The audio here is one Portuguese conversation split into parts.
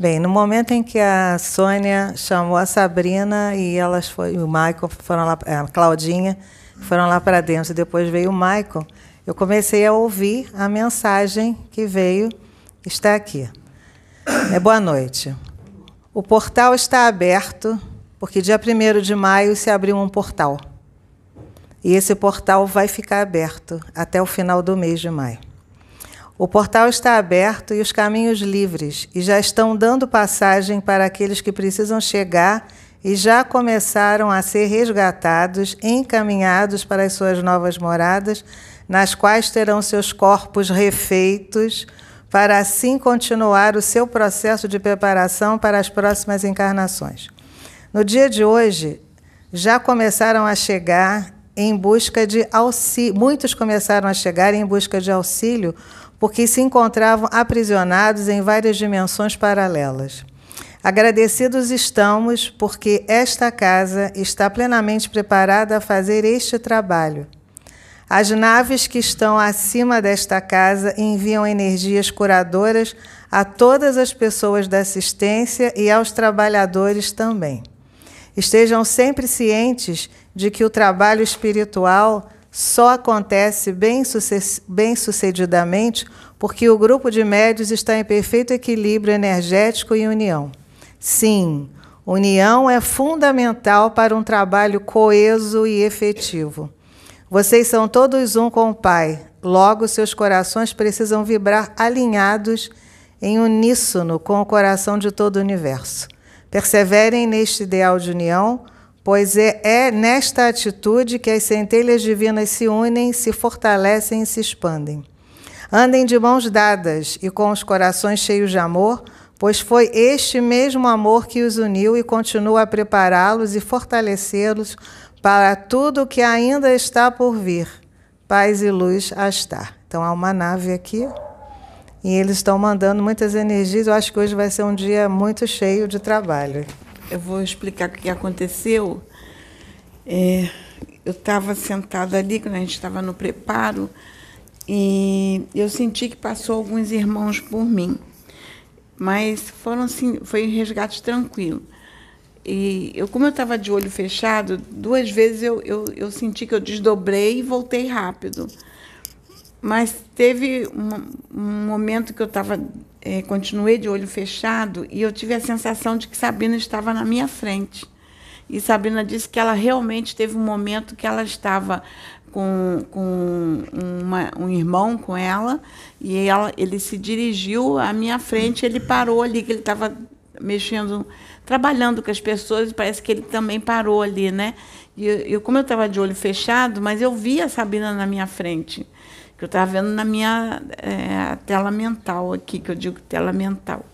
Bem, no momento em que a Sônia chamou a Sabrina e elas foi, o Michael foram lá, a Claudinha foram lá para dentro, depois veio o Michael, eu comecei a ouvir a mensagem que veio, está aqui. É boa noite. O portal está aberto, porque dia 1 de maio se abriu um portal. E esse portal vai ficar aberto até o final do mês de maio. O portal está aberto e os caminhos livres, e já estão dando passagem para aqueles que precisam chegar e já começaram a ser resgatados, encaminhados para as suas novas moradas, nas quais terão seus corpos refeitos, para assim continuar o seu processo de preparação para as próximas encarnações. No dia de hoje, já começaram a chegar em busca de auxílio, muitos começaram a chegar em busca de auxílio porque se encontravam aprisionados em várias dimensões paralelas. Agradecidos estamos porque esta casa está plenamente preparada a fazer este trabalho. As naves que estão acima desta casa enviam energias curadoras a todas as pessoas da assistência e aos trabalhadores também. Estejam sempre cientes de que o trabalho espiritual só acontece bem, bem sucedidamente porque o grupo de médios está em perfeito equilíbrio energético e união. Sim, união é fundamental para um trabalho coeso e efetivo. Vocês são todos um com o Pai, logo seus corações precisam vibrar alinhados em uníssono com o coração de todo o universo. Perseverem neste ideal de união, pois é, é nesta atitude que as centelhas divinas se unem, se fortalecem e se expandem. Andem de mãos dadas e com os corações cheios de amor, pois foi este mesmo amor que os uniu e continua a prepará-los e fortalecê-los para tudo o que ainda está por vir. Paz e luz a estar. Então há uma nave aqui. E eles estão mandando muitas energias. Eu acho que hoje vai ser um dia muito cheio de trabalho. Eu vou explicar o que aconteceu. É, eu estava sentada ali, quando a gente estava no preparo, e eu senti que passou alguns irmãos por mim. Mas foram assim, foi um resgate tranquilo. E eu, como eu estava de olho fechado, duas vezes eu, eu, eu senti que eu desdobrei e voltei rápido. Mas teve um, um momento que eu estava, é, continuei de olho fechado e eu tive a sensação de que Sabrina estava na minha frente. E Sabrina disse que ela realmente teve um momento que ela estava com, com uma, um irmão com ela e ela, ele se dirigiu à minha frente, ele parou ali, que ele estava mexendo, trabalhando com as pessoas, parece que ele também parou ali, né? E eu, como eu estava de olho fechado, mas eu via a Sabrina na minha frente que eu estava vendo na minha é, tela mental aqui, que eu digo tela mental.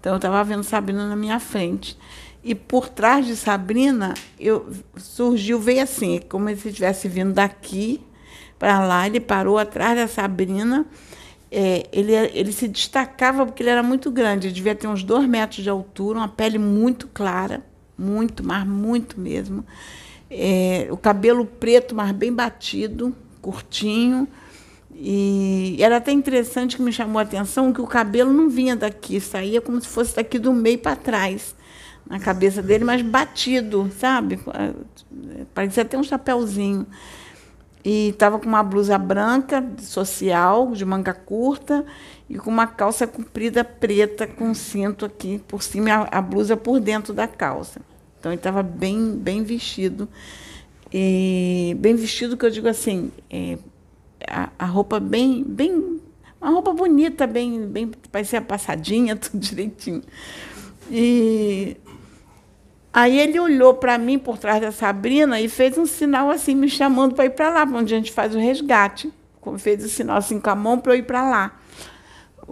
Então, eu estava vendo Sabrina na minha frente. E por trás de Sabrina, eu, surgiu, veio assim, como se estivesse vindo daqui para lá, ele parou atrás da Sabrina. É, ele, ele se destacava porque ele era muito grande, ele devia ter uns dois metros de altura, uma pele muito clara, muito, mas muito mesmo. É, o cabelo preto, mas bem batido, curtinho, e era até interessante que me chamou a atenção que o cabelo não vinha daqui, saía como se fosse daqui do meio para trás, na cabeça dele, mas batido, sabe? Parecia até um chapéuzinho. E estava com uma blusa branca, social, de manga curta, e com uma calça comprida preta, com cinto aqui por cima, a, blusa por dentro da calça. Então ele estava bem, bem vestido. E bem vestido que eu digo assim, é, a, a roupa bem, bem, uma roupa bonita, bem, bem, parecia passadinha, tudo direitinho. E aí ele olhou para mim por trás da Sabrina e fez um sinal assim, me chamando para ir para lá, onde a gente faz o resgate. Fez o sinal assim com a mão para eu ir para lá.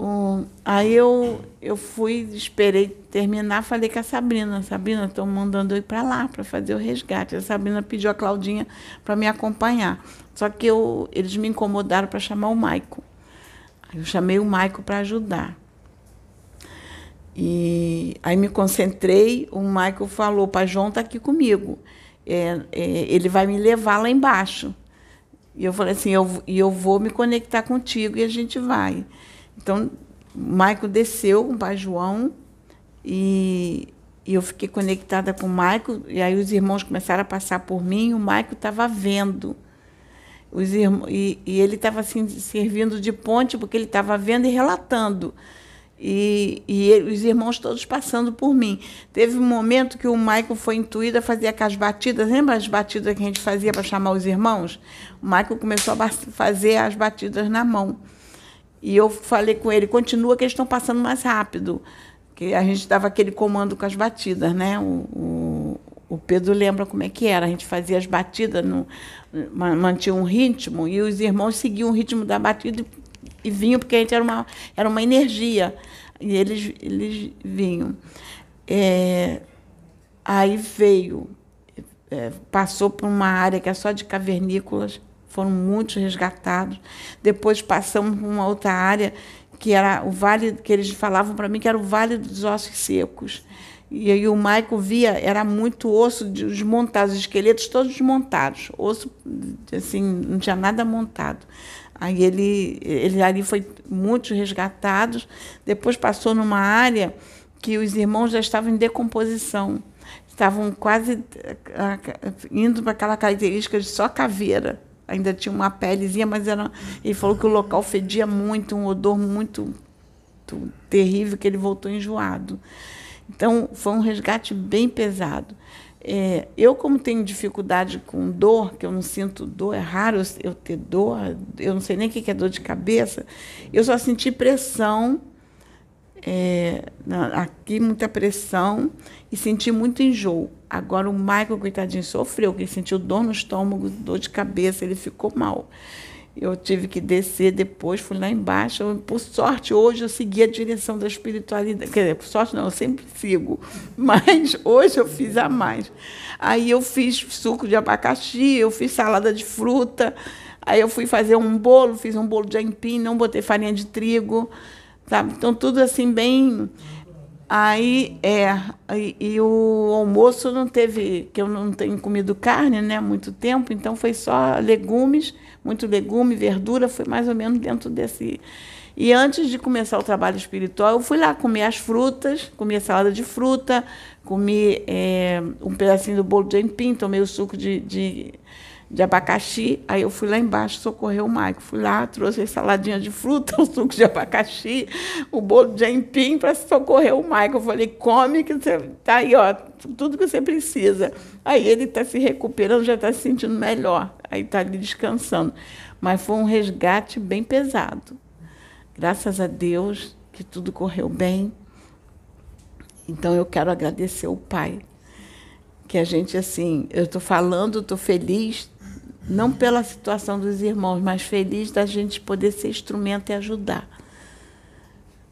Um, aí eu, eu fui, esperei terminar, falei com a Sabrina, Sabrina, estou mandando eu ir para lá para fazer o resgate. A Sabrina pediu a Claudinha para me acompanhar. Só que eu, eles me incomodaram para chamar o Maico. Eu chamei o Maico para ajudar. E aí me concentrei, o Maico falou, para João está aqui comigo. É, é, ele vai me levar lá embaixo. E eu falei assim, eu, eu vou me conectar contigo e a gente vai. Então, Maico desceu com o pai João E, e eu fiquei conectada com o Maico, e aí os irmãos começaram a passar por mim, e o Maico estava vendo. Os irmãos, e, e ele estava assim, servindo de ponte, porque ele estava vendo e relatando. E, e os irmãos todos passando por mim. Teve um momento que o Michael foi intuído a fazer aquelas batidas, lembra as batidas que a gente fazia para chamar os irmãos? O Michael começou a fazer as batidas na mão. E eu falei com ele, continua que eles estão passando mais rápido. Que a gente dava aquele comando com as batidas, né? O, o, o Pedro lembra como é que era. A gente fazia as batidas, no, mantinha um ritmo, e os irmãos seguiam o ritmo da batida e, e vinham, porque a gente era uma, era uma energia. E eles, eles vinham. É, aí veio, é, passou por uma área que é só de cavernícolas, foram muitos resgatados. Depois passamos por uma outra área que era o vale que eles falavam para mim que era o vale dos ossos secos. E aí o Maico via, era muito osso desmontado, os esqueletos todos desmontados, osso assim, não tinha nada montado. Aí ele, ele ali foi muitos resgatados. Depois passou numa área que os irmãos já estavam em decomposição. Estavam quase indo para aquela característica de só caveira. Ainda tinha uma pelezinha, mas era. Ele falou que o local fedia muito, um odor muito, muito terrível, que ele voltou enjoado. Então, foi um resgate bem pesado. É, eu, como tenho dificuldade com dor, que eu não sinto dor, é raro eu ter dor, eu não sei nem o que é dor de cabeça, eu só senti pressão, é, aqui muita pressão, e senti muito enjoo. Agora o Michael, coitadinho, sofreu, ele sentiu dor no estômago, dor de cabeça, ele ficou mal. Eu tive que descer depois, fui lá embaixo. Por sorte, hoje eu segui a direção da espiritualidade. Quer dizer, por sorte não, eu sempre sigo. Mas hoje eu fiz a mais. Aí eu fiz suco de abacaxi, eu fiz salada de fruta. Aí eu fui fazer um bolo, fiz um bolo de aipim, não botei farinha de trigo. Sabe? Então, tudo assim, bem Aí, é, e, e, o almoço não teve, que eu não tenho comido carne, né, há muito tempo, então foi só legumes, muito legume, verdura, foi mais ou menos dentro desse. E antes de começar o trabalho espiritual, eu fui lá comer as frutas, comi a salada de fruta, comi é, um pedacinho do bolo de empim, tomei o suco de, de de abacaxi. Aí eu fui lá embaixo socorrer o Maico. Fui lá, trouxe saladinha de fruta, o suco de abacaxi, o bolo de empim para socorrer o Maico. Eu falei, come que você tá aí, ó, tudo que você precisa. Aí ele está se recuperando, já está se sentindo melhor. Aí está ali descansando. Mas foi um resgate bem pesado. Graças a Deus que tudo correu bem. Então eu quero agradecer o Pai que a gente assim, eu estou falando, estou feliz, não pela situação dos irmãos, mas feliz da gente poder ser instrumento e ajudar.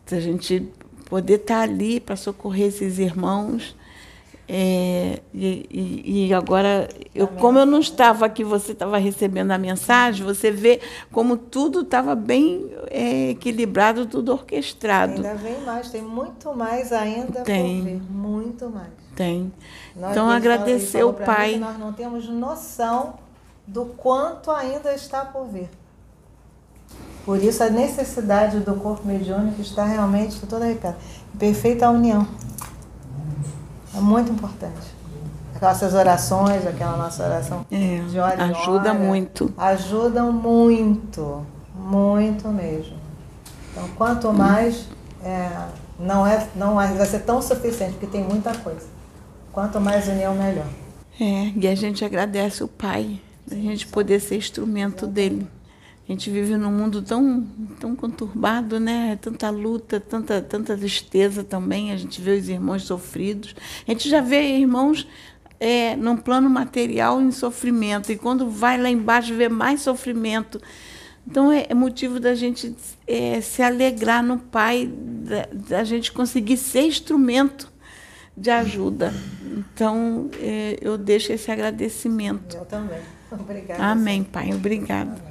Da gente poder estar ali para socorrer esses irmãos. É, e, e, agora, eu, como eu não estava aqui, você estava recebendo a mensagem, você vê como tudo estava bem é, equilibrado, tudo orquestrado. Ainda vem mais, tem muito mais ainda tem. por vir, muito mais. Tem. Nós, então, agradecer o Pai. nós não temos noção do quanto ainda está por vir. Por isso, a necessidade do corpo mediúnico está realmente, toda arrepiada, em perfeita união. É muito importante. Aquelas orações, aquela nossa oração é, de hora Ajuda hora, muito. Ajudam muito, muito mesmo. Então, quanto mais, é, não, é, não vai ser tão suficiente, porque tem muita coisa. Quanto mais união, melhor. É, e a gente agradece o Pai a gente poder ser instrumento dele. A gente vive num mundo tão, tão conturbado, né? Tanta luta, tanta, tanta tristeza também. A gente vê os irmãos sofridos. A gente já vê irmãos é, num plano material em sofrimento. E quando vai lá embaixo, vê mais sofrimento. Então, é, é motivo da gente é, se alegrar no Pai, da, da gente conseguir ser instrumento de ajuda. Então, é, eu deixo esse agradecimento. Eu também. Obrigada. Amém, Pai. Obrigada.